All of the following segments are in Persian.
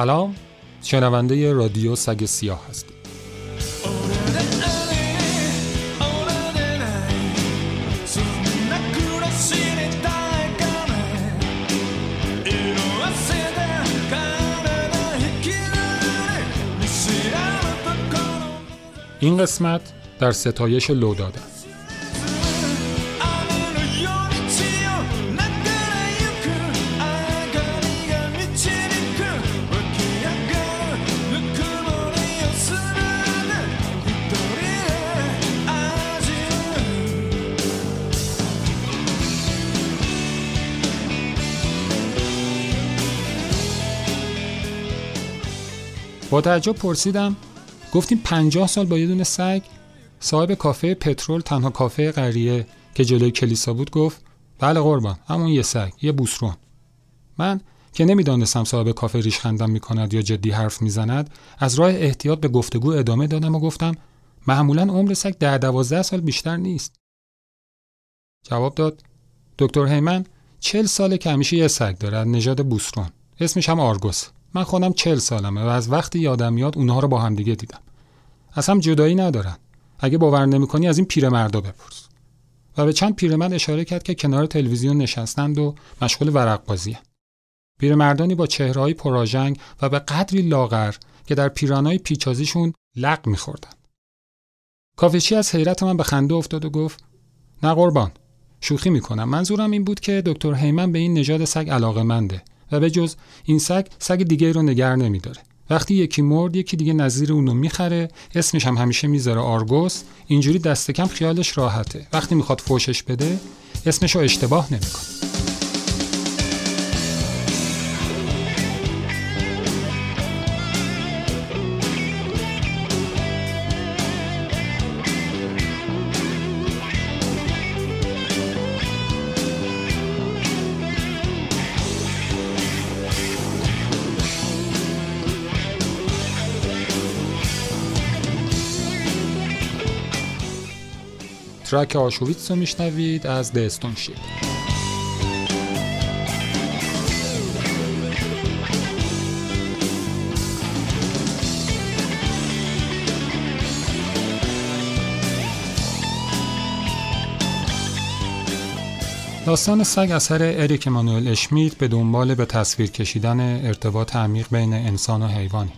سلام. شنونده رادیو سگ سیاه هستید این قسمت در ستایش لوداد است. با تعجب پرسیدم گفتیم پنجاه سال با یه دونه سگ؟ صاحب کافه پترول تنها کافه قریه که جلوی کلیسا بود گفت بله قربان همون یه سگ یه بوسرون. من که نمی‌دانستم صاحب کافه ریش خندم می‌کند یا جدی حرف می‌زند از راه احتیاط به گفتگو ادامه دادم و گفتم معمولا عمر سگ ده دوازده سال بیشتر نیست. جواب داد دکتر هیمن چل ساله که همیشه یه سگ داره نژاد بوسرون اسمش هم آرگوس. من خودم چل سالمه و از وقتی یادم میاد اونها رو با هم دیگه دیدم. اصلا جدایی ندارن. اگه باور نمی‌کنی از این پیرمردا بپرس. و به چند پیرمرد اشاره کرد که کنار تلویزیون نشستند و مشغول ورق بازی پیرمردانی با چهرههایی پراژنگ و به قدری لاغر که در پیرانای پیچازیشون لق میخوردن. کافشی از حیرت من به خنده افتاد و گفت نه قربان شوخی می‌کنم. منظورم این بود که دکتر هیمن به این نژاد سگ علاقه منده و به جز این سگ سگ دیگه رو نگر نمیداره. وقتی یکی مرد یکی دیگه نظیر اونو می‌خره اسمش هم همیشه می‌ذاره آرگوس. اینجوری دست کم خیالش راحته. وقتی می‌خواد فوشش بده اسمش رو اشتباه نمی‌کنه. ترک آشویتس رو میشنوید از دستون شید داستان سگ اثر اریک مانوئل اشمیت به دنبال به تصویر کشیدن ارتباط عمیق بین انسان و حیوانی.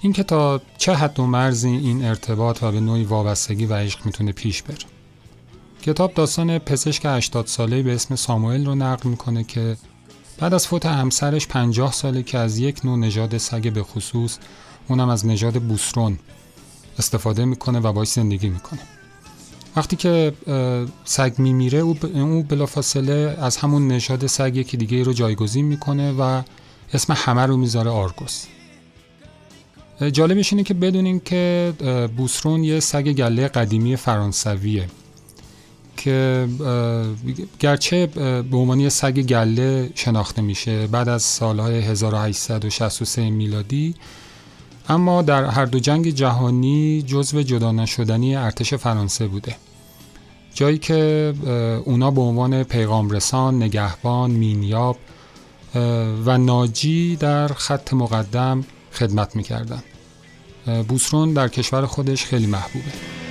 اینکه تا چه حد و مرزی این ارتباط و به نوعی وابستگی و عشق می‌تونه پیش بره. کتاب داستان پزشک 80 ساله به اسم ساموئل رو نقل می‌کنه که بعد از فوت همسرش 50 ساله که از یک نوع نژاد سگ به خصوص اونم از نژاد بوسرون استفاده می‌کنه و باش زندگی می‌کنه. وقتی که سگ میمیره او او بلافاصله از همون نژاد سگ یکی دیگه رو جایگزین می‌کنه و اسم همه رو می‌ذاره آرگوس. جالبش اینه که بدونیم که بوسرون یه سگ گله قدیمی فرانسویه. که گرچه به عنوان سگ گله شناخته میشه بعد از سالهای 1863 میلادی اما در هر دو جنگ جهانی جزو جدا نشدنی ارتش فرانسه بوده. جایی که اونا به عنوان پیغام رسان، نگهبان، مینیاب و ناجی در خط مقدم خدمت می‌کردن. بوسرون در کشور خودش خیلی محبوبه.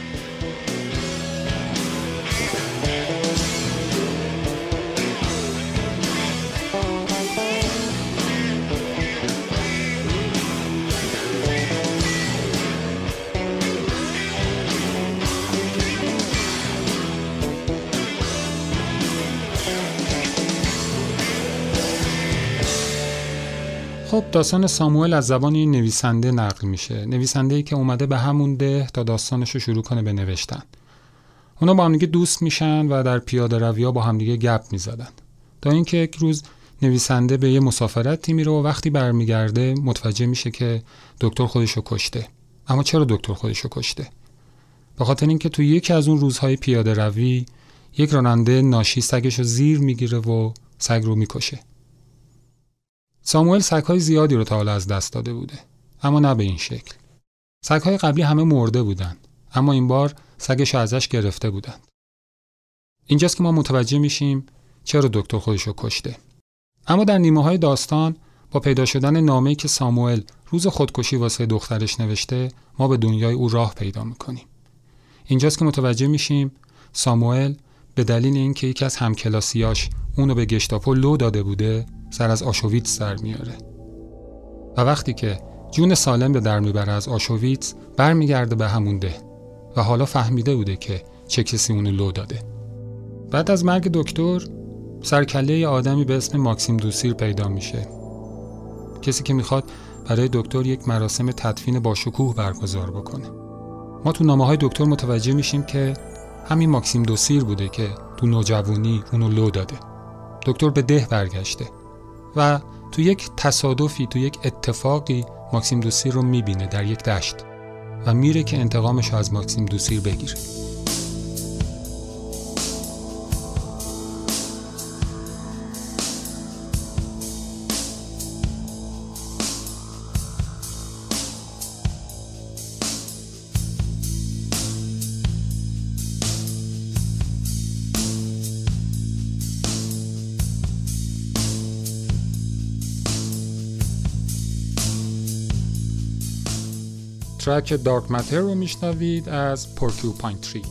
داستان ساموئل از زبان این نویسنده نقل میشه. نویسنده ای که اومده به همون ده تا داستانش رو شروع کنه به نوشتن. اونا با همدیگه دوست میشن و در پیاده رویا با همدیگه گپ می‌زدن. تا اینکه یک روز نویسنده به یه مسافرتی میره و وقتی برمیگرده متوجه میشه که دکتر خودش رو کشته. اما چرا دکتر خودش رو کشته؟ به خاطر اینکه توی یکی از اون روزهای پیاده روی یک راننده ناشی سگش رو زیر می‌گیره و سگ رو می‌کشه. ساموئل سگهای زیادی رو تا حالا از دست داده بوده اما نه به این شکل. سگهای قبلی همه مرده بودند اما این بار سگش ازش گرفته بودند. اینجاست که ما متوجه میشیم چرا دکتر خودش رو کشته. اما در نیمه های داستان با پیدا شدن نامه‌ای که ساموئل روز خودکشی واسه دخترش نوشته ما به دنیای او راه پیدا می‌کنیم. اینجاست که متوجه میشیم ساموئل به دلیل اینکه یکی از همکلاسیاش اونو به گشتاپو لو داده بوده سر از آشویتس سر میاره. و وقتی که جون سالم به در می‌بره از آشویتس برمیگرده به همون ده و حالا فهمیده بوده که چه کسی اونو لو داده. بعد از مرگ دکتر سرکله آدمی به اسم ماکسیم دوسیر پیدا میشه. کسی که می‌خواد برای دکتر یک مراسم تدفین با شکوه برگزار بکنه. ما تو نامه های دکتر متوجه میشیم که همین ماکسیم دوسیر بوده که تو نوجوانی اونو لو داده. دکتر به ده برگشته. و تو یک تصادفی تو یک اتفاقی ماکسیم دوسیر رو می‌بینه در یک دشت و میره که انتقامش از ماکسیم دوسیر بگیره. ترک دارک متر رو میشنوید از پورکیوپاین تری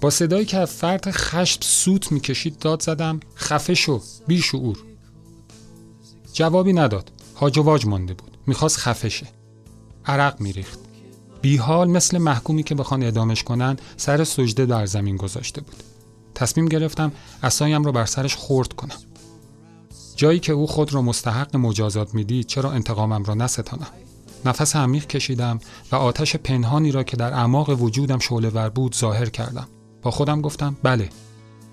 با صدایی که از فرط خشم سوت می‌کشید داد زدم خفه شو بی شعور. جوابی نداد. هاج و واج مانده بود. می‌خواست خفشه. عرق میریخت. بیحال مثل محکومی که بخوان اعدامش کنن سر سجده در زمین گذاشته بود. تصمیم گرفتم اسایم رو بر سرش خورد کنم. جایی که او خود را مستحق مجازات می‌دید چرا انتقامم را نستانم؟ نفس عمیق کشیدم و آتش پنهانی را که در اعماق وجودم شعله ور بود ظاهر کردم. با خودم گفتم بله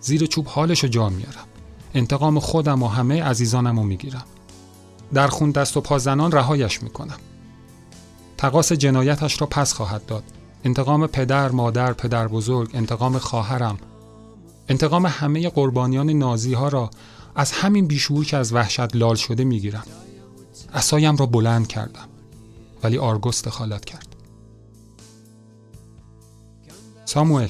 زیر چوب حالش رو جا میارم. انتقام خودم و همه عزیزانم رو می‌گیرم. در خون دست و پا زنان رهایش می‌کنم. تقاس جنایتش را پس خواهد داد. انتقام پدر، مادر، پدر بزرگ، انتقام خواهرم. انتقام همه قربانیان نازی ها را از همین بیشعور که از وحشت لال شده می‌گیرم. اسایم را بلند کردم. ولی آرگوس دخالت کرد. ساموئل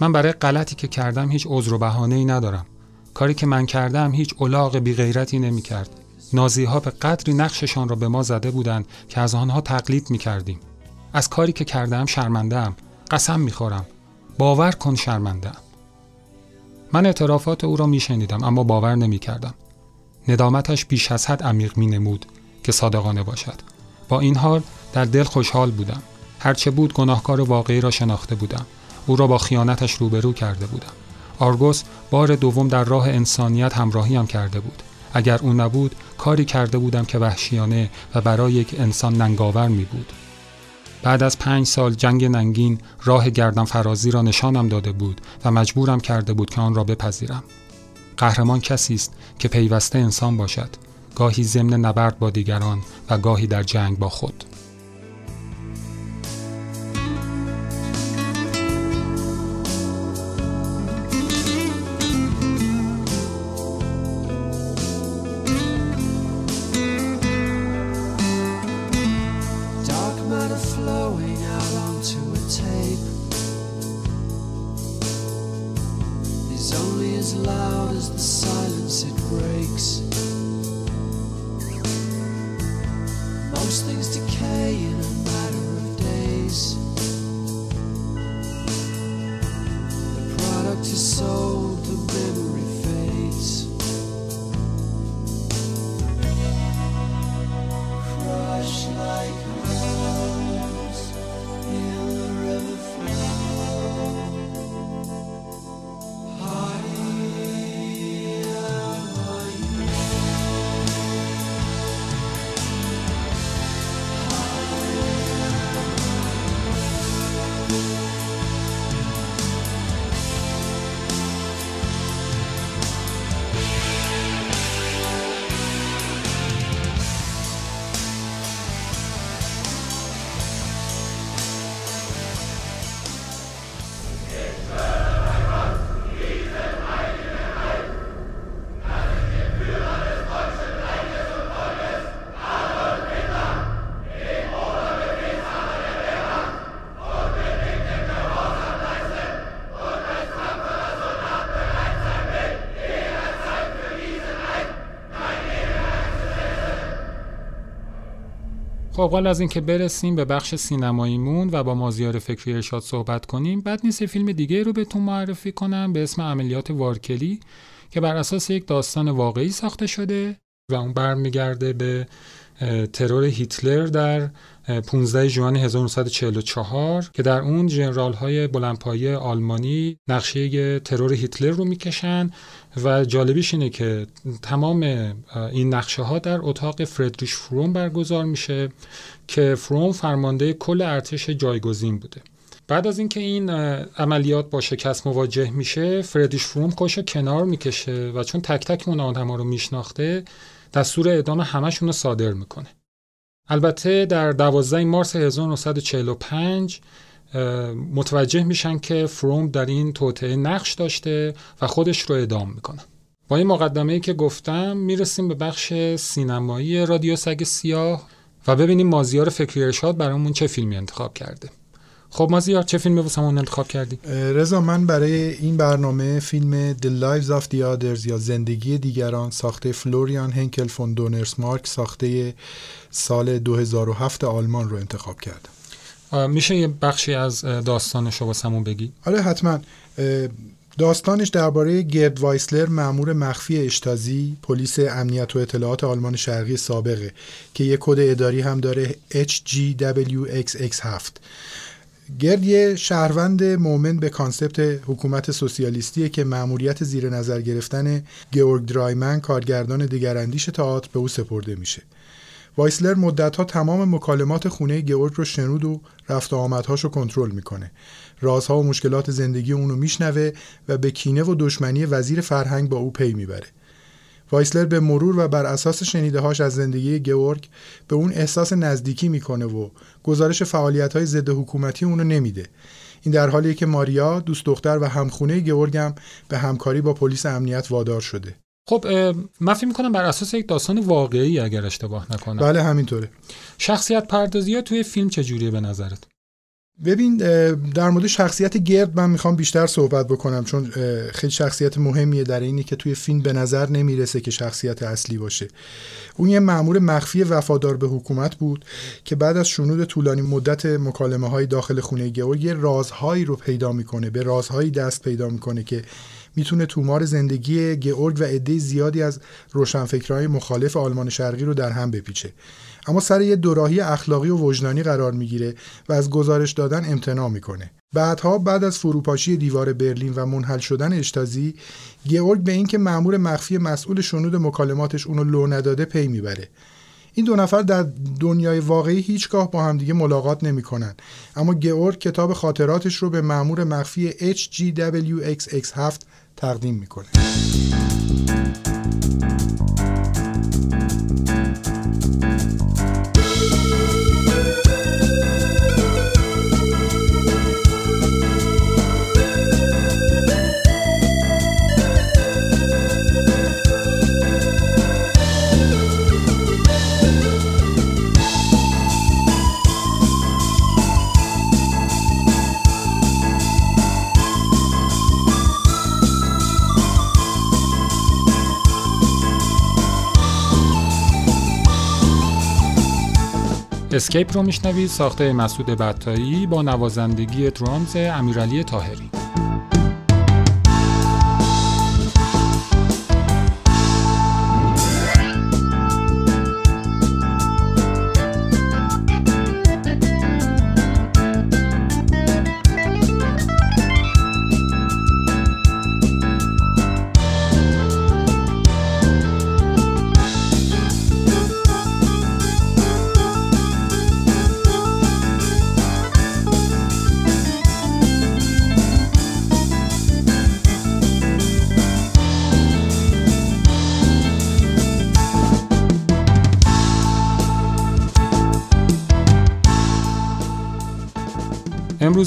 من برای غلطی که کردم هیچ عذر و بهانه ای ندارم. کاری که من کردم هیچ علاق بی غیرتی نمی کرد نازی ها به قدری نقششان را به ما زده بودند که از آنها تقلید می کردیم. از کاری که کردم شرمنده ام. قسم می خورم. باور کن شرمنده ام. من اعترافات او را می شنیدم اما باور نمی کردم. ندامتش بیش از حد عمیق می نمود که صادقانه باشد. با این حال در دل خوشحال بودم. هرچه بود گناهکار واقعی را شناخته بودم. او را با خیانتش روبرو کرده بودم. آرگوس بار دوم در راه انسانیت همراهی هم کرده بود. اگر او نبود کاری کرده بودم که وحشیانه و برای یک انسان ننگاور می بود. بعد از پنج سال جنگ ننگین راه گردن فرازی را نشانم داده بود و مجبورم کرده بود که آن را بپذیرم. قهرمان کسی است که پیوسته انسان باشد، گاهی ضمن نبرد با دیگران و گاهی در جنگ با خود. خب قبل از اینکه برسیم به بخش سینماییمون و با مازیار فکری ارشاد صحبت کنیم بعد نیست فیلم دیگه رو بهتون معرفی کنم به اسم عملیات وارکلی که بر اساس یک داستان واقعی ساخته شده. و اون برمیگرده به ترور هیتلر در 15 ژوئن 1944 که در اون جنرال های بلندپایه آلمانی نقشه ترور هیتلر رو می‌کشن و جالبیش اینه که تمام این نقشه ها در اتاق فردریش فروم برگزار میشه که فروم فرمانده کل ارتش جایگزین بوده. بعد از اینکه این عملیات با شکست مواجه میشه فردریش فروم خوش کنار می‌کشه و چون تک تک اون آدم ها رو میشناخته دستور اعدام همشون رو صادر می‌کنه. البته در 12 مارس 1945 متوجه میشن که فروم در این توطعه نقش داشته و خودش رو اعدام می‌کنه. با این مقدمه ای که گفتم می‌رسیم به بخش سینمایی رادیو سگ سیاه و ببینیم مازیار فکری ارشاد برامون چه فیلمی انتخاب کرده. خب مازیار چه فیلمی واسمون انتخاب کردی؟ رضا من برای این برنامه فیلم The Lives of the Others یا زندگی دیگران ساخته فلوریان هنکل فون دونرس مارک ساخته سال 2007 آلمان رو انتخاب کردم میشه یه بخشی از داستانش رو واسمون بگی؟ آره حتما داستانش درباره گرد وایسلر مأمور مخفی اشتازی پلیس امنیت و اطلاعات آلمان شرقی سابقه که یه کد اداری هم داره HGWXX7 گرد یه شهروند مؤمن به concept حکومت سوسیالیستیه که مأموریت زیر نظر گرفتن گیورگ درایمن کارگردان دیگراندیش تئاتر به او سپرده میشه. وایسلر مدتها تمام مکالمات خونه گیورگ رو شنود و رفت و آمدهاش رو کنترل می‌کنه. رازها و مشکلات زندگی اونو میشنوه و به کینه و دشمنی وزیر فرهنگ با او پی می‌بره. وایسلر به مرور و بر اساس شنیدههاش از زندگی گورگ به اون احساس نزدیکی می‌کنه و گزارش فعالیت های ضد حکومتی اونو نمیده. این در حالیه که ماریا دوست دختر و همخونه گورگ هم به همکاری با پلیس امنیت وادار شده. خب من فکر می‌کنم بر اساس یک داستان واقعی اگر اشتباه نکنم. بله همینطوره. شخصیت پردازی ها توی فیلم چجوریه به نظرت؟ ببین در مورد شخصیت گرد من می‌خوام بیشتر صحبت بکنم چون خیلی شخصیت مهمیه در اینی که توی فیلم به نظر نمی‌رسه که شخصیت اصلی باشه. اون یه مأمور مخفی وفادار به حکومت بود که بعد از شنود طولانی مدت مکالمه های داخل خونه گئورگ یه رازهایی رو پیدا می‌کنه به رازهایی دست پیدا می‌کنه که می‌تونه تومار زندگی گئورگ و عده زیادی از روشنفکرهای مخالف آلمان شرقی رو در هم بپیچه. اما سر یه دوراهی اخلاقی و وجدانی قرار می‌گیره و از گزارش دادن امتناع می‌کنه. بعدها بعد از فروپاشی دیوار برلین و منحل شدن اشتازی گئورگ به اینکه مأمور مخفی مسئول شنود مکالماتش اونو لو نداده پی می‌بره. این دو نفر در دنیای واقعی هیچگاه با همدیگه ملاقات نمی‌کنن. اما گئورگ کتاب خاطراتش رو به مأمور مخفی HGWXX7 تقدیم می‌کنه. اسکیپ رو میشنوید ساخته مسعود بطایی با نوازندگی درامز امیرعلی تاهری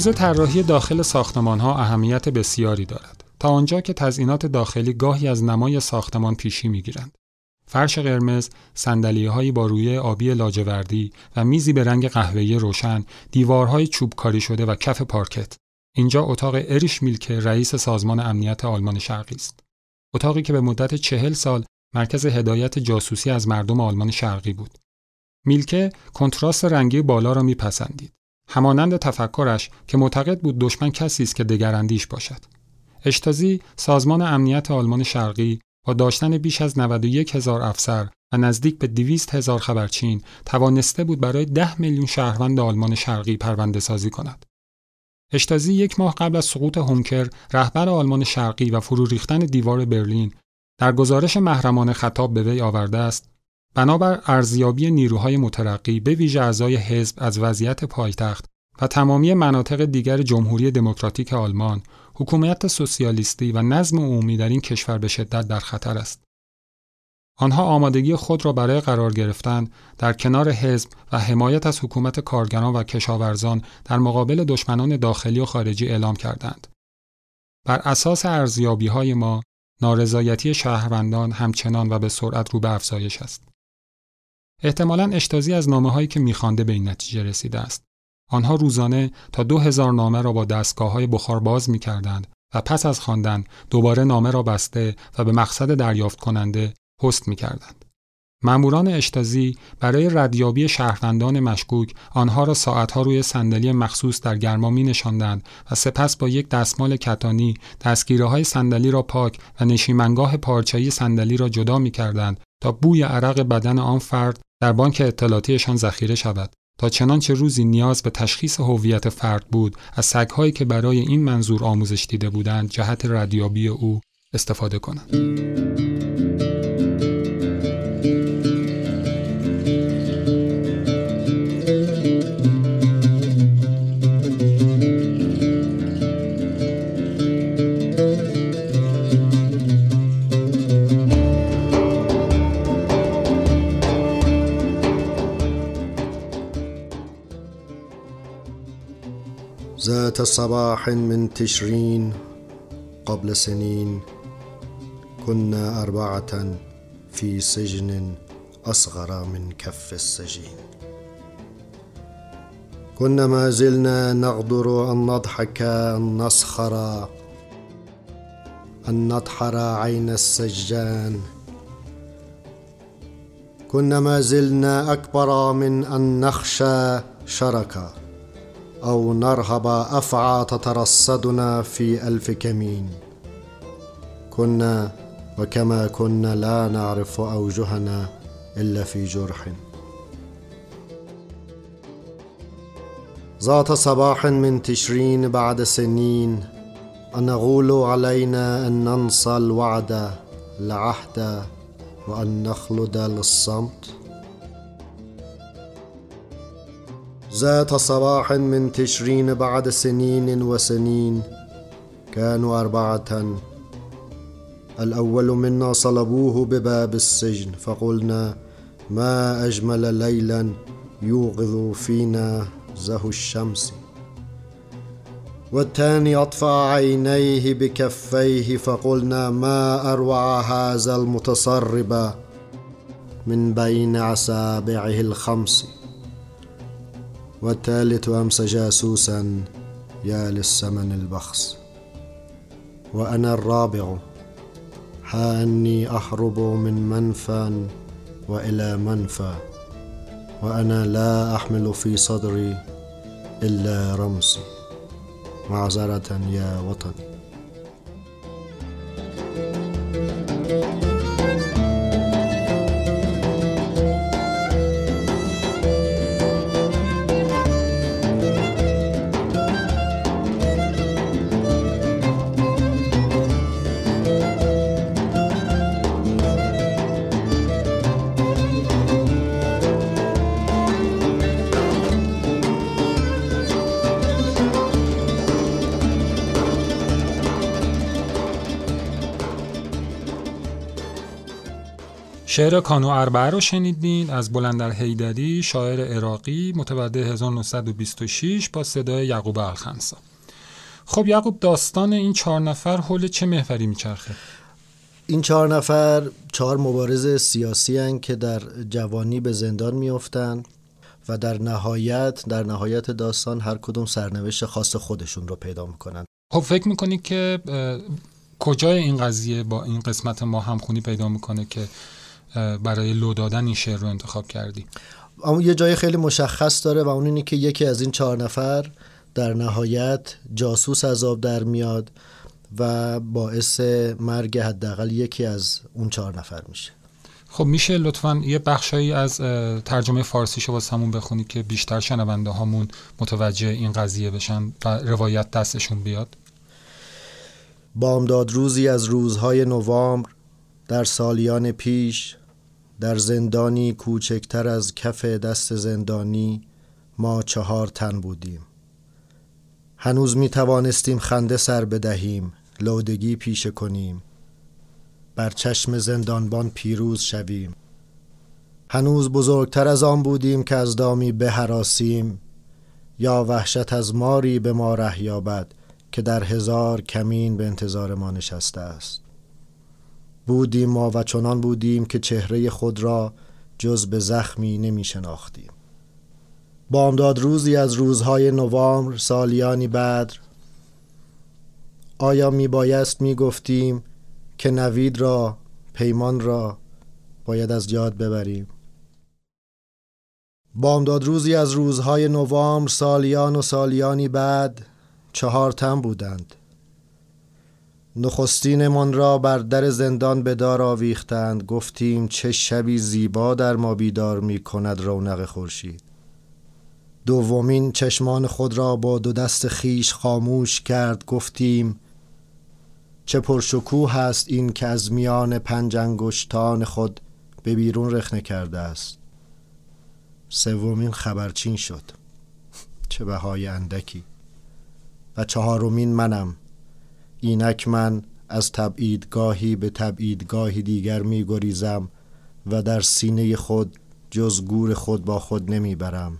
امروزه طراحی داخل ساختمان ها اهمیت بسیاری دارد تا آنجا که تزئینات داخلی گاهی از نمای ساختمان پیشی می‌گیرند فرش قرمز، هایی با روی آبی لاجوردی و میزی به رنگ قهوه‌ای روشن، دیوارهای چوب کاری شده و کف پارکت. اینجا اتاق اریش میلک رئیس سازمان امنیت آلمان شرقی است. اتاقی که به مدت چهل سال مرکز هدایت جاسوسی از مردم آلمان شرقی بود. میلکه کنتراست رنگی بالا را میپسندید. همانند تفکرش که معتقد بود دشمن کسی است که دگراندیش باشد. اشتازی سازمان امنیت آلمان شرقی با داشتن بیش از 91 هزار افسر و نزدیک به 200 هزار خبرچین توانسته بود برای 10 میلیون شهروند آلمان شرقی پرونده سازی کند. اشتازی یک ماه قبل از سقوط هونکر رهبر آلمان شرقی و فرو ریختن دیوار برلین در گزارش محرمانه خطاب به وی آورده است بنابر ارزیابی نیروهای مترقی به ویژه اعضای حزب از وضعیت پایتخت و تمامی مناطق دیگر جمهوری دموکراتیک آلمان حکومت سوسیالیستی و نظم عمومی در این کشور به شدت در خطر است. آنها آمادگی خود را برای قرار گرفتن در کنار حزب و حمایت از حکومت کارگران و کشاورزان در مقابل دشمنان داخلی و خارجی اعلام کردند. بر اساس ارزیابی های ما، نارضایتی شهروندان همچنان و به سرعت رو به افزایش است. احتمالا اشتازی از نامه هایی که میخوانده به این نتیجه رسیده است. آنها روزانه تا دو هزار نامه را با دستگاه های بخار باز می کردند و پس از خواندن دوباره نامه را بسته و به مقصد دریافت کننده پست می کردند. ماموران اشتازی برای ردیابی شهروندان مشکوک آنها را ساعتها روی صندلی مخصوص در گرما می نشاندند و سپس با یک دستمال کتانی دستگیره های صندلی را پاک و نشیمنگاه پارچه‌ای صندلی را جدا می کردند تا بوی عرق بدن آن فرد در بانک اطلاعاتیشان ذخیره شود تا چنانچه روزی نیاز به تشخیص هویت فرد بود از سگهایی که برای این منظور آموزش دیده بودند جهت ردیابی او استفاده کنند. ذات صباح من تشرين قبل سنين كنا أربعة في سجن أصغر من كف السجين. كنا ما زلنا نغدر أن نضحك أن نسخر أن نطحر عين السجان. كنا ما زلنا أكبر من أن نخشى شركا. أو نرهب أفعى تترصدنا في ألف كمين. كنا وكما كنا لا نعرف أوجهنا إلا في جرح. ذات صباح من تشرين بعد سنين أن نغول علينا أن ننسى الوعد العهد وأن نخلد للصمت. ذات صباح من تشرين بعد سنين وسنين كانوا أربعة. الأول منا صلبوه بباب السجن فقلنا ما أجمل ليلا يوغظ فينا زه الشمس. والثاني أطفأ عينيه بكفيه. فقلنا ما أروع هذا المتصرب من بين أصابعه الخمس. والثالث أمس جاسوسا يا للسمن البخس. وأنا الرابع ها أني أهرب من منفى وإلى منفى. وأنا لا أحمل في صدري إلا رمسي. معذرة يا وطني. شعر کانو اربعه رو شنیدین از بلندر هیدری شاعر عراقی متولد 1926 با صدای یعقوب الخنسا خب یعقوب داستان این چهار نفر حول چه محوری میچرخه؟ این چهار نفر چهار مبارز سیاسی هن که در جوانی به زندان میافتند و در نهایت در نهایت داستان هر کدوم سرنوشت خاص خودشون رو پیدا می‌کنن. خب فکر می‌کنی که کجای این قضیه با این قسمت ما همخونی پیدا می‌کنه که برای لو دادن این شعر رو انتخاب کردی. اما یه جای خیلی مشخص داره و اون اینه که یکی از این چهار نفر در نهایت جاسوس عذاب در میاد و باعث مرگ حداقل یکی از اون چهار نفر میشه. خب میشه لطفا یه بخشایی از ترجمه فارسی شو واسمون بخونی که بیشتر شنونده هامون متوجه این قضیه بشن و روایت دستشون بیاد. بامداد روزی از روزهای نوامبر در سالیان پیش در زندانی کوچکتر از کف دست زندانی ما چهار تن بودیم. هنوز می توانستیم خنده سر بدهیم لودگی پیشه کنیم. بر چشم زندانبان پیروز شویم. هنوز بزرگتر از آن بودیم که از دامی بهراسیم. یا وحشت از ماری به ما ره یابد که در هزار کمین به انتظار ما نشسته است. بودیم ما و چنان بودیم که چهره خود را جز به زخمی نمی شناختیم. بامداد روزی از روزهای نوامبر سالیانی بدر آیا می بایست می گفتیم که نوید را پیمان را باید از یاد ببریم؟ بامداد روزی از روزهای نوامبر سالیان و سالیانی بعد چهار تن بودند. نخستینمان را بر در زندان به دار آویختند گفتیم چه شبی زیبا در ما بیدار می کند رونق خورشید. دومین چشمان خود را با دو دست خیش خاموش کرد گفتیم چه پرشکوه است این که از میان پنج انگشتان خود به بیرون رخنه کرده است. سومین خبرچین شد. چه بهای اندکی. و چهارمین منم. اینک من از تبعیدگاهی به تبعیدگاهی دیگر می گریزم و در سینه خود جز گور خود با خود نمی برم.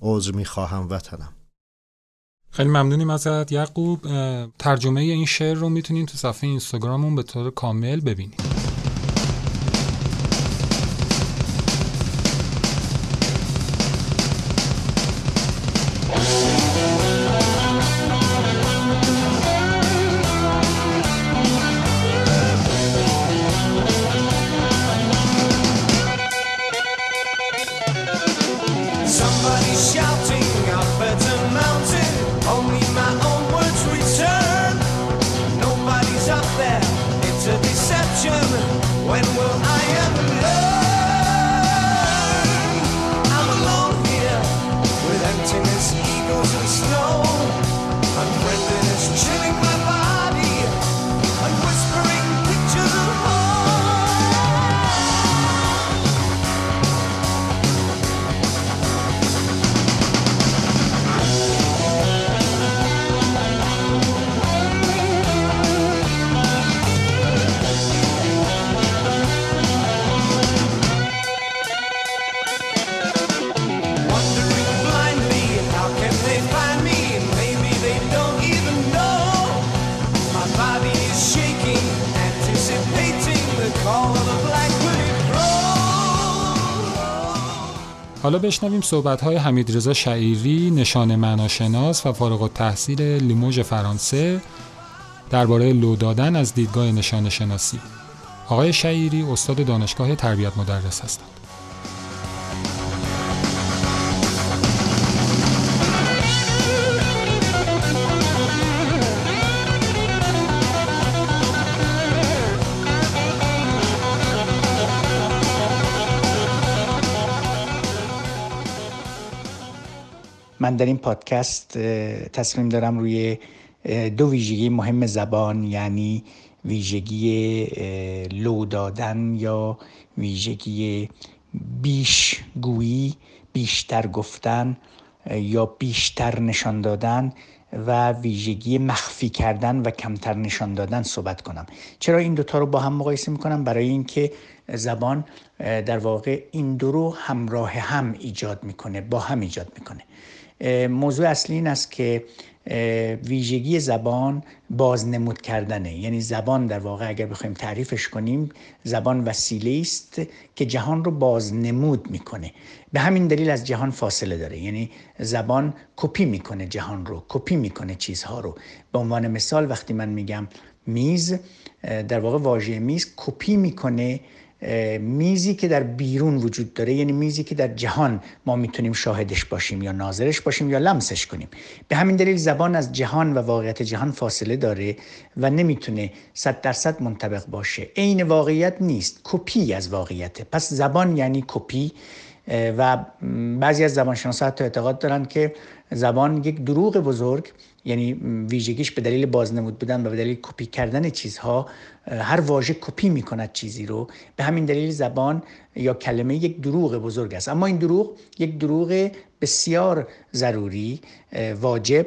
عذر می خواهم وطنم. خیلی ممنونیم ازت. یعقوب ترجمه این شعر رو می‌تونین تو صفحه اینستاگراممون به طور کامل ببینید Somebody حالا بشنویم صحبت های حمید رضا شعیری نشان معناشناس و فارغ التحصیل لیموژ فرانسه درباره لو دادن از دیدگاه نشان شناسی آقای شعیری استاد دانشگاه تربیت مدرس هستند. من در این پادکست تصمیم دارم روی دو ویژگی مهم زبان یعنی ویژگی لو دادن یا ویژگی بیشگویی بیشتر گفتن یا بیشتر نشان دادن و ویژگی مخفی کردن و کمتر نشان دادن صحبت کنم. چرا این دوتا رو با هم مقایسه می‌کنم؟ برای اینکه زبان در واقع این دو رو همراه هم ایجاد می‌کنه با هم ایجاد می‌کنه. موضوع اصلی این است که ویژگی زبان بازنمود کردنه. یعنی زبان در واقع اگر بخوایم تعریفش کنیم زبان وسیله است که جهان رو بازنمود می‌کنه. به همین دلیل از جهان فاصله داره. یعنی زبان کپی می‌کنه جهان رو کپی می‌کنه چیزها رو. به عنوان مثال وقتی من میگم میز در واقع واژه میز کپی می‌کنه میزی که در بیرون وجود داره یعنی میزی که در جهان ما می‌تونیم شاهدش باشیم یا ناظرش باشیم یا لمسش کنیم. به همین دلیل زبان از جهان و واقعیت جهان فاصله داره و نمی‌تونه صد درصد منطبق باشه. عین واقعیت نیست کپی از واقعیته. پس زبان یعنی کپی و بعضی از زبانشناسا حتی اعتقاد دارن که زبان یک دروغ بزرگ یعنی ویژگیش به دلیل بازنمود بودن و به دلیل کپی کردن چیزها هر واژه کپی می‌کند چیزی رو. به همین دلیل زبان یا کلمه یک دروغ بزرگ است. اما این دروغ یک دروغ بسیار ضروری واجب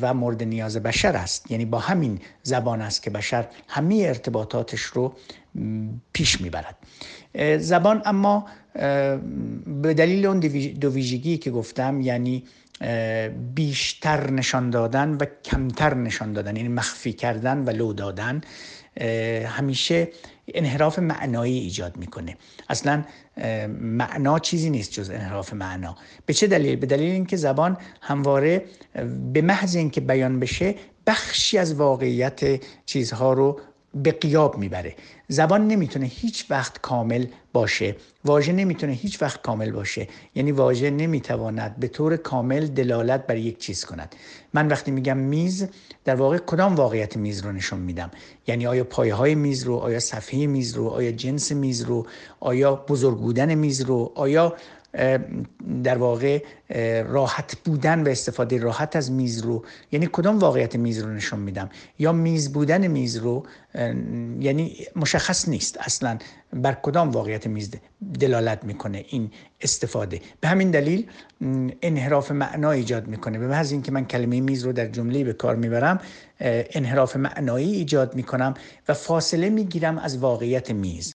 و مورد نیاز بشر است. یعنی با همین زبان است که بشر همه ارتباطاتش رو پیش می‌برد. زبان اما به دلیل اون دو ویژگی که گفتم یعنی بیشتر نشان دادن و کمتر نشان دادن یعنی مخفی کردن و لو دادن همیشه انحراف معنایی ایجاد می‌کنه. اصلا معنا چیزی نیست جز انحراف معنا. به چه دلیل؟ به دلیل اینکه زبان همواره به محض اینکه بیان بشه بخشی از واقعیت چیزها رو به قیاب می‌بره. زبان نمی‌تونه هیچ وقت کامل باشه. واژه نمی‌تونه هیچ وقت کامل باشه. یعنی واژه نمی‌تواند به طور کامل دلالت بر یک چیز کند. من وقتی میگم میز در واقع کدام واقعیت میز رو نشون میدم؟ یعنی آیا پایه های میز رو آیا صفحه میز رو آیا جنس میز رو آیا بزرگ بودن میز رو آیا در واقع راحت بودن و استفاده راحت از میز رو. یعنی کدام واقعیت میز رو نشون میدم؟ یا میز بودن میز رو یعنی مشخص نیست اصلا بر کدام واقعیت میز دلالت می‌کنه این استفاده. به همین دلیل انحراف معنا ایجاد می‌کنه. به محض اینکه من کلمه میز رو در جمله به کار می‌برم انحراف معنایی ایجاد می‌کنم و فاصله می‌گیرم از واقعیت میز.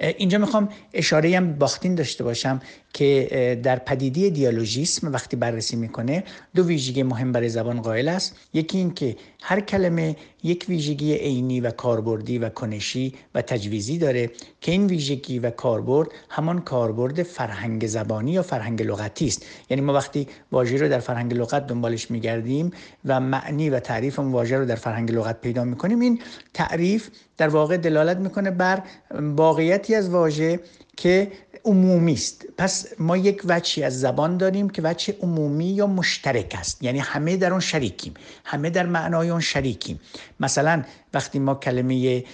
اینجا می‌خوام اشاره هم باختین داشته باشم که در پدیده دیالوژیسم وقتی بررسی می‌کنه دو ویژگی مهم برای زبان قائل است. یکی این که هر کلمه یک ویژگی عینی و کاربردی و کنشی و تجویزی داره که این ویژگی و کاربرد همان کاربرد فرهنگ زبانی یا فرهنگ لغتی است. یعنی ما وقتی واژه رو در فرهنگ لغت دنبالش میگردیم و معنی و تعریف اون واژه رو در فرهنگ لغت پیدا می‌کنیم این تعریف در واقع دلالت می‌کنه بر واقعیتی از واژه که عمومی است پس ما یک وچی از زبان داریم که وچه عمومی یا مشترک است. یعنی همه در اون شریکیم. همه در معنای اون شریکیم. مثلا وقتی ما کلمه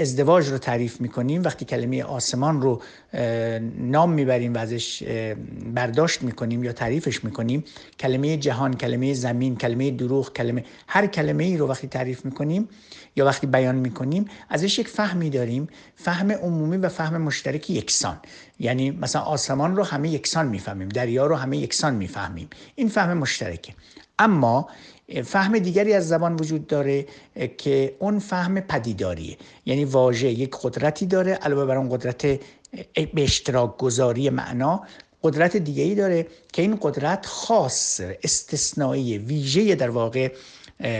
ازدواج رو تعریف می‌کنیم وقتی کلمه آسمان رو نام می‌بریم و ازش برداشت می‌کنیم یا تعریفش می‌کنیم کلمه جهان کلمه زمین کلمه دروغ کلمه هر کلمه ای رو وقتی تعریف می‌کنیم یا وقتی بیان می‌کنیم ازش یک فهمی داریم. فهم عمومی و فهم مشترک یکسان. یعنی مثلا آسمان رو همه یکسان می‌فهمیم دریا رو همه یکسان می‌فهمیم. این فهم مشترکه. اما فهم دیگری از زبان وجود داره که اون فهم پدیداریه. یعنی واژه یک قدرتی داره علاوه بر اون قدرت به اشتراک گذاری معنا قدرت دیگری داره که این قدرت خاص استثنایی ویژه در واقع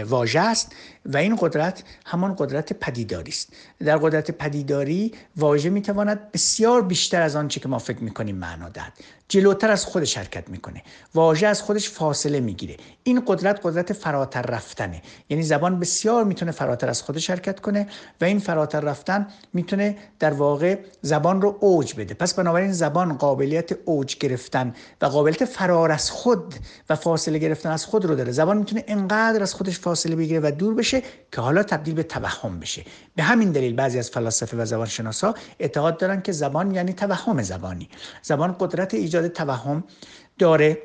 واژه است. و این قدرت همان قدرت پدیداری است. در قدرت پدیداری واژه می‌تواند بسیار بیشتر از آنچه که ما فکر می‌کنیم معنا دهد. جلوتر از خودش حرکت می‌کنه. واژه از خودش فاصله می‌گیره. این قدرت قدرت فراتر رفتنه. یعنی زبان بسیار می‌تونه فراتر از خودش حرکت کنه و این فراتر رفتن می‌تونه در واقع زبان رو اوج بده. پس بنابراین زبان قابلیت اوج گرفتن و قابلیت فرار از خود و فاصله گرفتن از خود رو داره. زبان می‌تونه انقدر از خودش فاصله بگیره و دور بشه که حالا تبدیل به توهم بشه. به همین دلیل بعضی از فلاسفه و زبانشناسا اعتقاد دارن که زبان یعنی توهم زبانی. زبان قدرت ایجاد توهم داره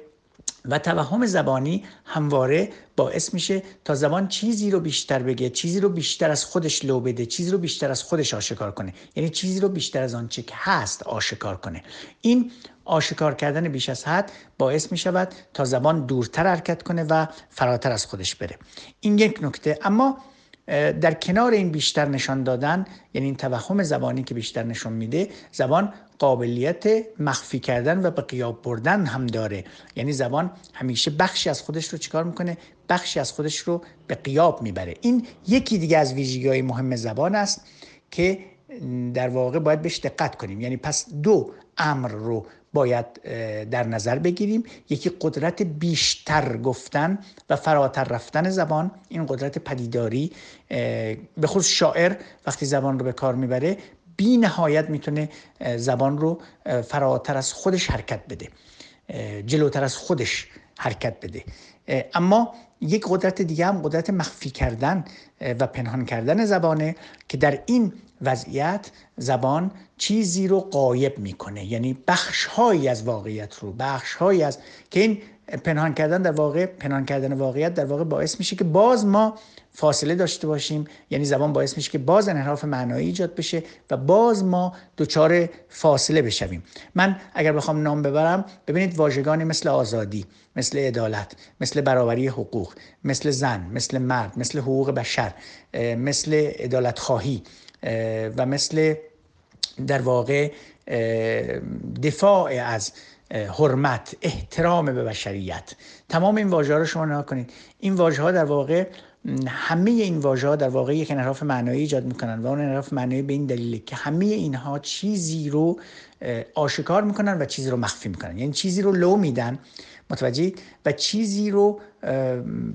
و توهم زبانی همواره باعث میشه تا زبان چیزی رو بیشتر بگه چیزی رو بیشتر از خودش لو بده چیزی رو بیشتر از خودش آشکار کنه. یعنی چیزی رو بیشتر از آنچه که هست آشکار کنه. این آشکار کردن بیش از حد باعث می شود تا زبان دورتر حرکت کنه و فراتر از خودش بره. این یک نکته. اما در کنار این بیشتر نشان دادن یعنی این توهم زبانی که بیشتر نشان میده زبان قابلیت مخفی کردن و به قیاب بردن هم داره. یعنی زبان همیشه بخشی از خودش رو چیکار می‌کنه؟ بخشی از خودش رو به قیاب می‌بره. این یکی دیگه از ویژگی های مهم زبان است که در واقع باید بهش دقت کنیم. یعنی پس دو امر رو باید در نظر بگیریم. یکی قدرت بیشتر گفتن و فراتر رفتن زبان این قدرت پدیداری به خود شاعر وقتی زبان رو به کار می‌بره بی نهایت می‌تونه زبان رو فراتر از خودش حرکت بده جلوتر از خودش حرکت بده. اما یک قدرت دیگه هم قدرت مخفی کردن و پنهان کردن زبانه که در این وضعیت زبان چیزی رو قایب می‌کنه. یعنی بخشهایی از واقعیت رو بخشهایی از که این پنهان کردن در واقع پنهان کردن واقعیت در واقع باعث میشه که باز ما فاصله داشته باشیم. یعنی زبان باعث میشه که باز انحراف معنایی ایجاد بشه و باز ما دچار فاصله بشویم. من اگر بخوام نام ببرم ببینید واژگانی مثل آزادی مثل عدالت مثل برابری حقوق مثل زن مثل مرد مثل حقوق بشر مثل عدالت خواهی و مثل در واقع دفاع از حرمت احترام به بشریت. تمام این واژه ها رو شما نگاه کنید. این واژه ها در واقع همه این واژه ها در واقع یک انحراف معنایی ایجاد می‌کنن و اون انحراف معنایی به این دلیله که همه اینها چیزی رو آشکار می‌کنن و چیزی رو مخفی می‌کنن. یعنی چیزی رو لو میدن متوجه و چیزی رو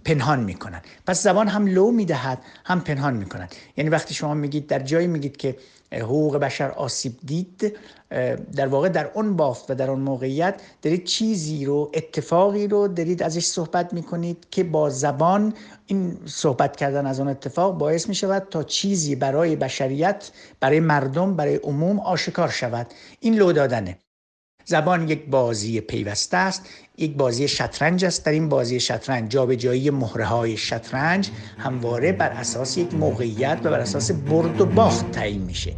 پنهان می‌کنن. پس زبان هم لو می‌دهد هم پنهان می‌کنن. یعنی وقتی شما میگید در جایی میگید که حقوق بشر آسیب دید در واقع در اون بافت و در اون موقعیت دارید چیزی رو اتفاقی رو دارید ازش صحبت می‌کنید که با زبان این صحبت کردن از اون اتفاق باعث می شود تا چیزی برای بشریت برای مردم برای عموم آشکار شود. این لو دادنه. زبان یک بازی پیوسته است یک بازی شطرنج است. در این بازی شطرنج جابجایی مهره های شطرنج همواره بر اساس یک موقعیت و بر اساس برد و باخت تعیین میشه.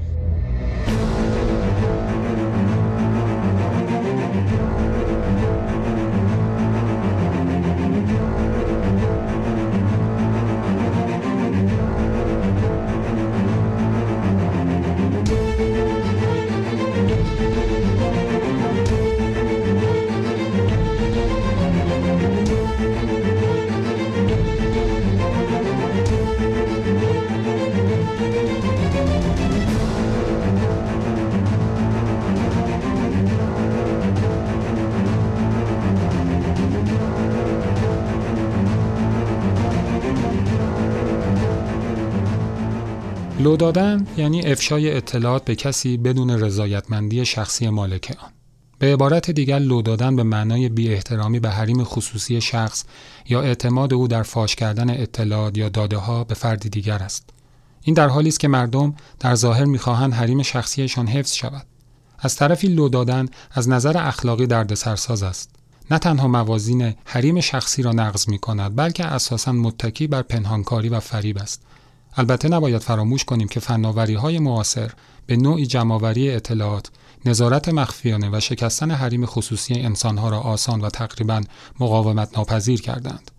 دادن یعنی افشای اطلاعات به کسی بدون رضایتمندی شخصی مالک آن. به عبارت دیگر لو دادن به معنای بی احترامی به حریم خصوصی شخص یا اعتماد او در فاش کردن اطلاعات یا داده ها به فردی دیگر است. این در حالی است که مردم در ظاهر می‌خواهند حریم شخصیشان حفظ شود. از طرفی لو دادن از نظر اخلاقی دردسرساز است. نه تنها موازین حریم شخصی را نقض می کند بلکه اساسا متکی بر پنهانکاری و فریب است البته نباید فراموش کنیم که فناوری های معاصر به نوعی جمعآوری اطلاعات، نظارت مخفیانه و شکستن حریم خصوصی انسانها را آسان و تقریبا مقاومت ناپذیر کردند.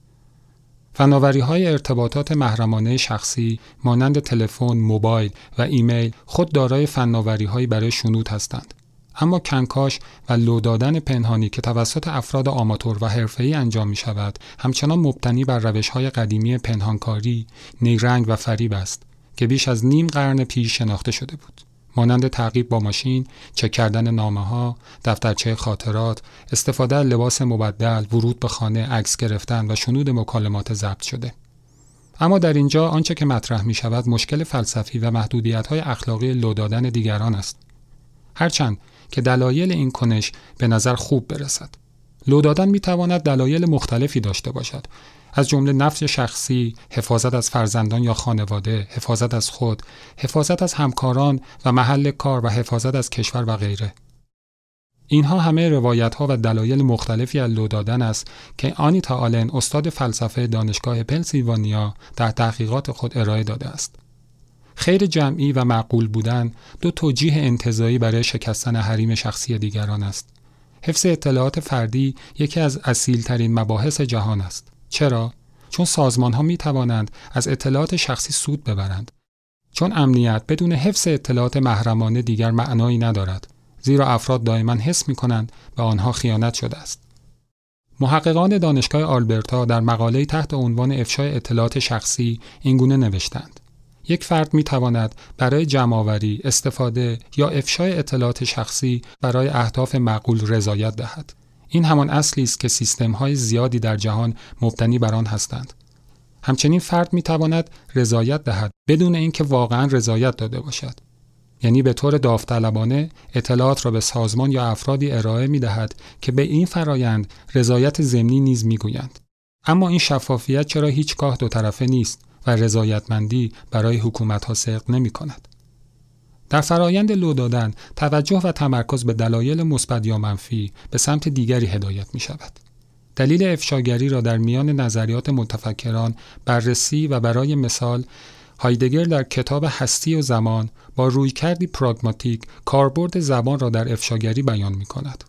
فناوری های ارتباطات محرمانه شخصی مانند تلفن، موبایل و ایمیل خود دارای فناوری برای شنود هستند. اما کنکاش و لو دادن پنهانی که توسط افراد آماتور و حرفه‌ای انجام می شود همچنان مبتنی بر روش های قدیمی پنهانکاری، نیرنگ و فریب است که بیش از نیم قرن پیش شناخته شده بود. مانند تعقیب با ماشین، چک کردن نامه ها، دفترچه خاطرات، استفاده از لباس مبدل، ورود به خانه، عکس گرفتن و شنود مکالمات ضبط شده. اما در اینجا آنچه که مطرح می شود مشکل فلسفی و محدودیت های اخلاقی لو دادن دیگران است. هرچند که دلایل این کنش به نظر خوب برسد. لو دادن می تواند دلایل مختلفی داشته باشد. از جمله نفس شخصی، حفاظت از فرزندان یا خانواده، حفاظت از خود، حفاظت از همکاران و محل کار و حفاظت از کشور و غیره. اینها همه روایت ها و دلایل مختلفی از لو دادن است که آنیتا آلن استاد فلسفه دانشگاه پنسیلوانیا در تحقیقات خود ارائه داده است. خیر جمعی و معقول بودن دو توجیه انتظایی برای شکستن حریم شخصی دیگران است. حفظ اطلاعات فردی یکی از اصیلترین مباحث جهان است. چرا؟ چون سازمان ها می توانند از اطلاعات شخصی سود ببرند. چون امنیت بدون حفظ اطلاعات محرمانه دیگر معنایی ندارد. زیرا افراد دائما حس می کنند به آنها خیانت شده است. محققان دانشگاه آلبرتا در مقاله تحت عنوان افشای اطلاعات شخصی اینگونه نوشتند. یک فرد می تواند برای جمعآوری، استفاده یا افشای اطلاعات شخصی برای اهداف معقول رضایت دهد. این همان اصلی است که سیستم های زیادی در جهان مبتنی بر آن هستند. همچنین فرد می تواند رضایت دهد بدون اینکه واقعا رضایت داده باشد. یعنی به طور داوطلبانه اطلاعات را به سازمان یا افرادی ارائه می دهد که به این فرایند رضایت ضمنی نیز می گویند. اما این شفافیت چرا هیچگاه دو طرفه نیست و رضایتمندی برای حکومت ها صدق نمی کند. در فرایند لو دادن توجه و تمرکز به دلایل مثبت یا منفی به سمت دیگری هدایت می شود. دلیل افشاگری را در میان نظریات متفکران بررسی و برای مثال هایدگر در کتاب هستی و زمان با رویکردی پراگماتیک کاربرد زبان را در افشاگری بیان می کند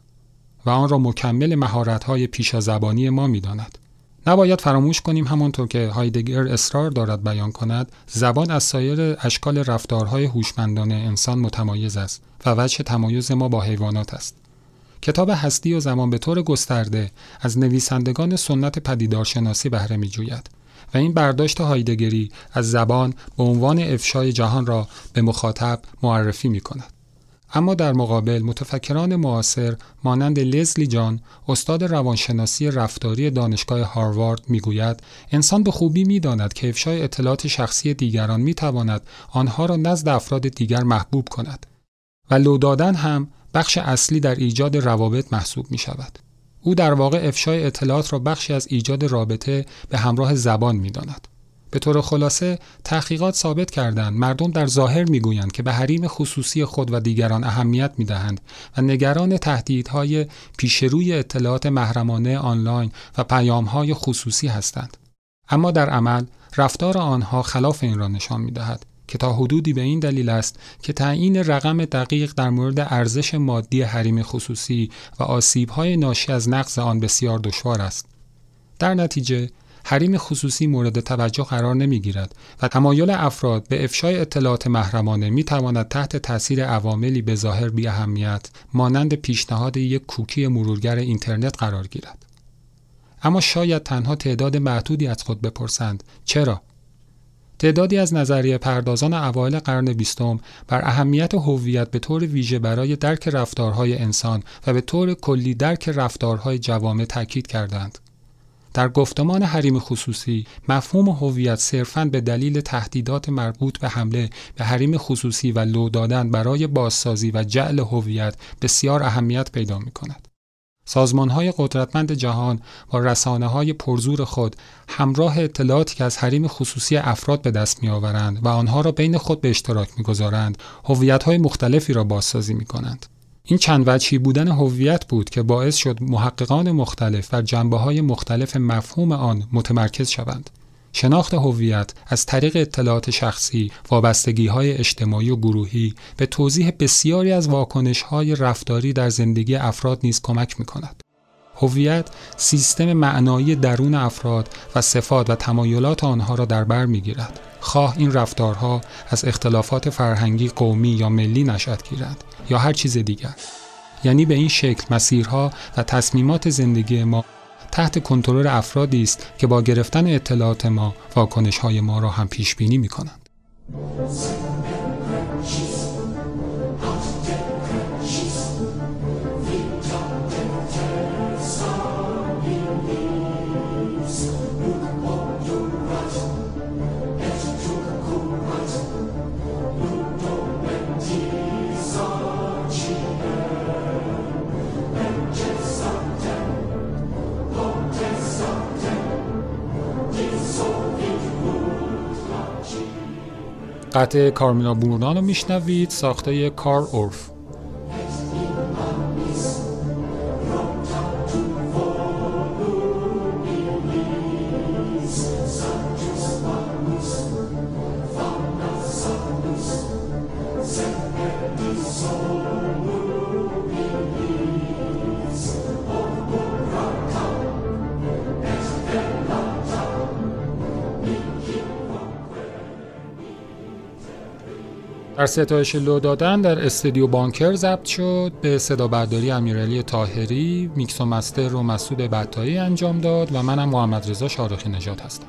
و آن را مکمل مهارت‌های پیشا زبانی ما می داند. نباید فراموش کنیم همانطور که هایدگر اصرار دارد بیان کند زبان از سایر اشکال رفتارهای هوشمندانه انسان متمایز است و وجه تمایز ما با حیوانات است کتاب هستی و زمان به طور گسترده از نویسندگان سنت پدیدارشناسی بهره میجوید و این برداشت هایدگری از زبان به عنوان افشای جهان را به مخاطب معرفی می کند. اما در مقابل متفکران معاصر مانند لزلی جان استاد روانشناسی رفتاری دانشگاه هاروارد می‌گوید انسان به خوبی می‌داند که افشای اطلاعات شخصی دیگران می‌تواند آنها را نزد افراد دیگر محبوب کند و لو دادن هم بخش اصلی در ایجاد روابط محسوب می شود. او در واقع افشای اطلاعات را بخشی از ایجاد رابطه به همراه زبان می داند. به طور خلاصه تحقیقات ثابت کردند. مردم در ظاهر می‌گویند که به حریم خصوصی خود و دیگران اهمیت می‌دهند و نگران تهدیدهای پیشروی اطلاعات محرمانه آنلاین و پیامهای خصوصی هستند. اما در عمل رفتار آنها خلاف این را نشان می‌دهد که تا حدودی به این دلیل است که تعیین رقم دقیق در مورد ارزش مادی حریم خصوصی و آسیبهای ناشی از نقض آن بسیار دشوار است. در نتیجه حریم خصوصی مورد توجه قرار نمی گیرد و تمایل افراد به افشای اطلاعات محرمانه می تواند تحت تاثیر عواملی به ظاهر بی اهمیت مانند پیشنهاد یک کوکی مرورگر اینترنت قرار گیرد. اما شاید تنها تعداد محدودی از خود بپرسند چرا؟ تعدادی از نظریه پردازان اوایل قرن بیستم بر اهمیت هویت به طور ویژه برای درک رفتارهای انسان و به طور کلی درک رفتارهای جوامع تاکید کردند. در گفتمان حریم خصوصی مفهوم هویت صرفاً به دلیل تهدیدات مربوط به حمله به حریم خصوصی و لو دادن برای بازسازی و جعل هویت بسیار اهمیت پیدا می کند. سازمان های قدرتمند جهان و رسانه های پرزور خود همراه اطلاعاتی که از حریم خصوصی افراد به دست می آورند و آنها را بین خود به اشتراک می گذارند هویت های مختلفی را بازسازی می کنند. این چند وجهی بودن هویت بود که باعث شد محققان مختلف و جنبه های مختلف مفهوم آن متمرکز شوند. شناخت هویت از طریق اطلاعات شخصی، وابستگی های اجتماعی و گروهی به توضیح بسیاری از واکنش های رفتاری در زندگی افراد نیز کمک می کند. هویت سیستم معنایی درون افراد و صفات و تمایلات آنها را در بر می‌گیرد خواه این رفتارها از اختلافات فرهنگی قومی یا ملی نشأت گیرد یا هر چیز دیگر یعنی به این شکل مسیرها و تصمیمات زندگی ما تحت کنترل افرادی است که با گرفتن اطلاعات ما واکنش های ما را هم پیش بینی می کنند. قطع کارمیلا بورنان رو میشنوید ساخته کار اورف در ستایش لو دادن در استودیو بانکر ضبط شد به صدا برداری امیرعلی تاهری میکس و مستر رو مسعود بطایی انجام داد و منم محمد رضا شارخی نجات هستم.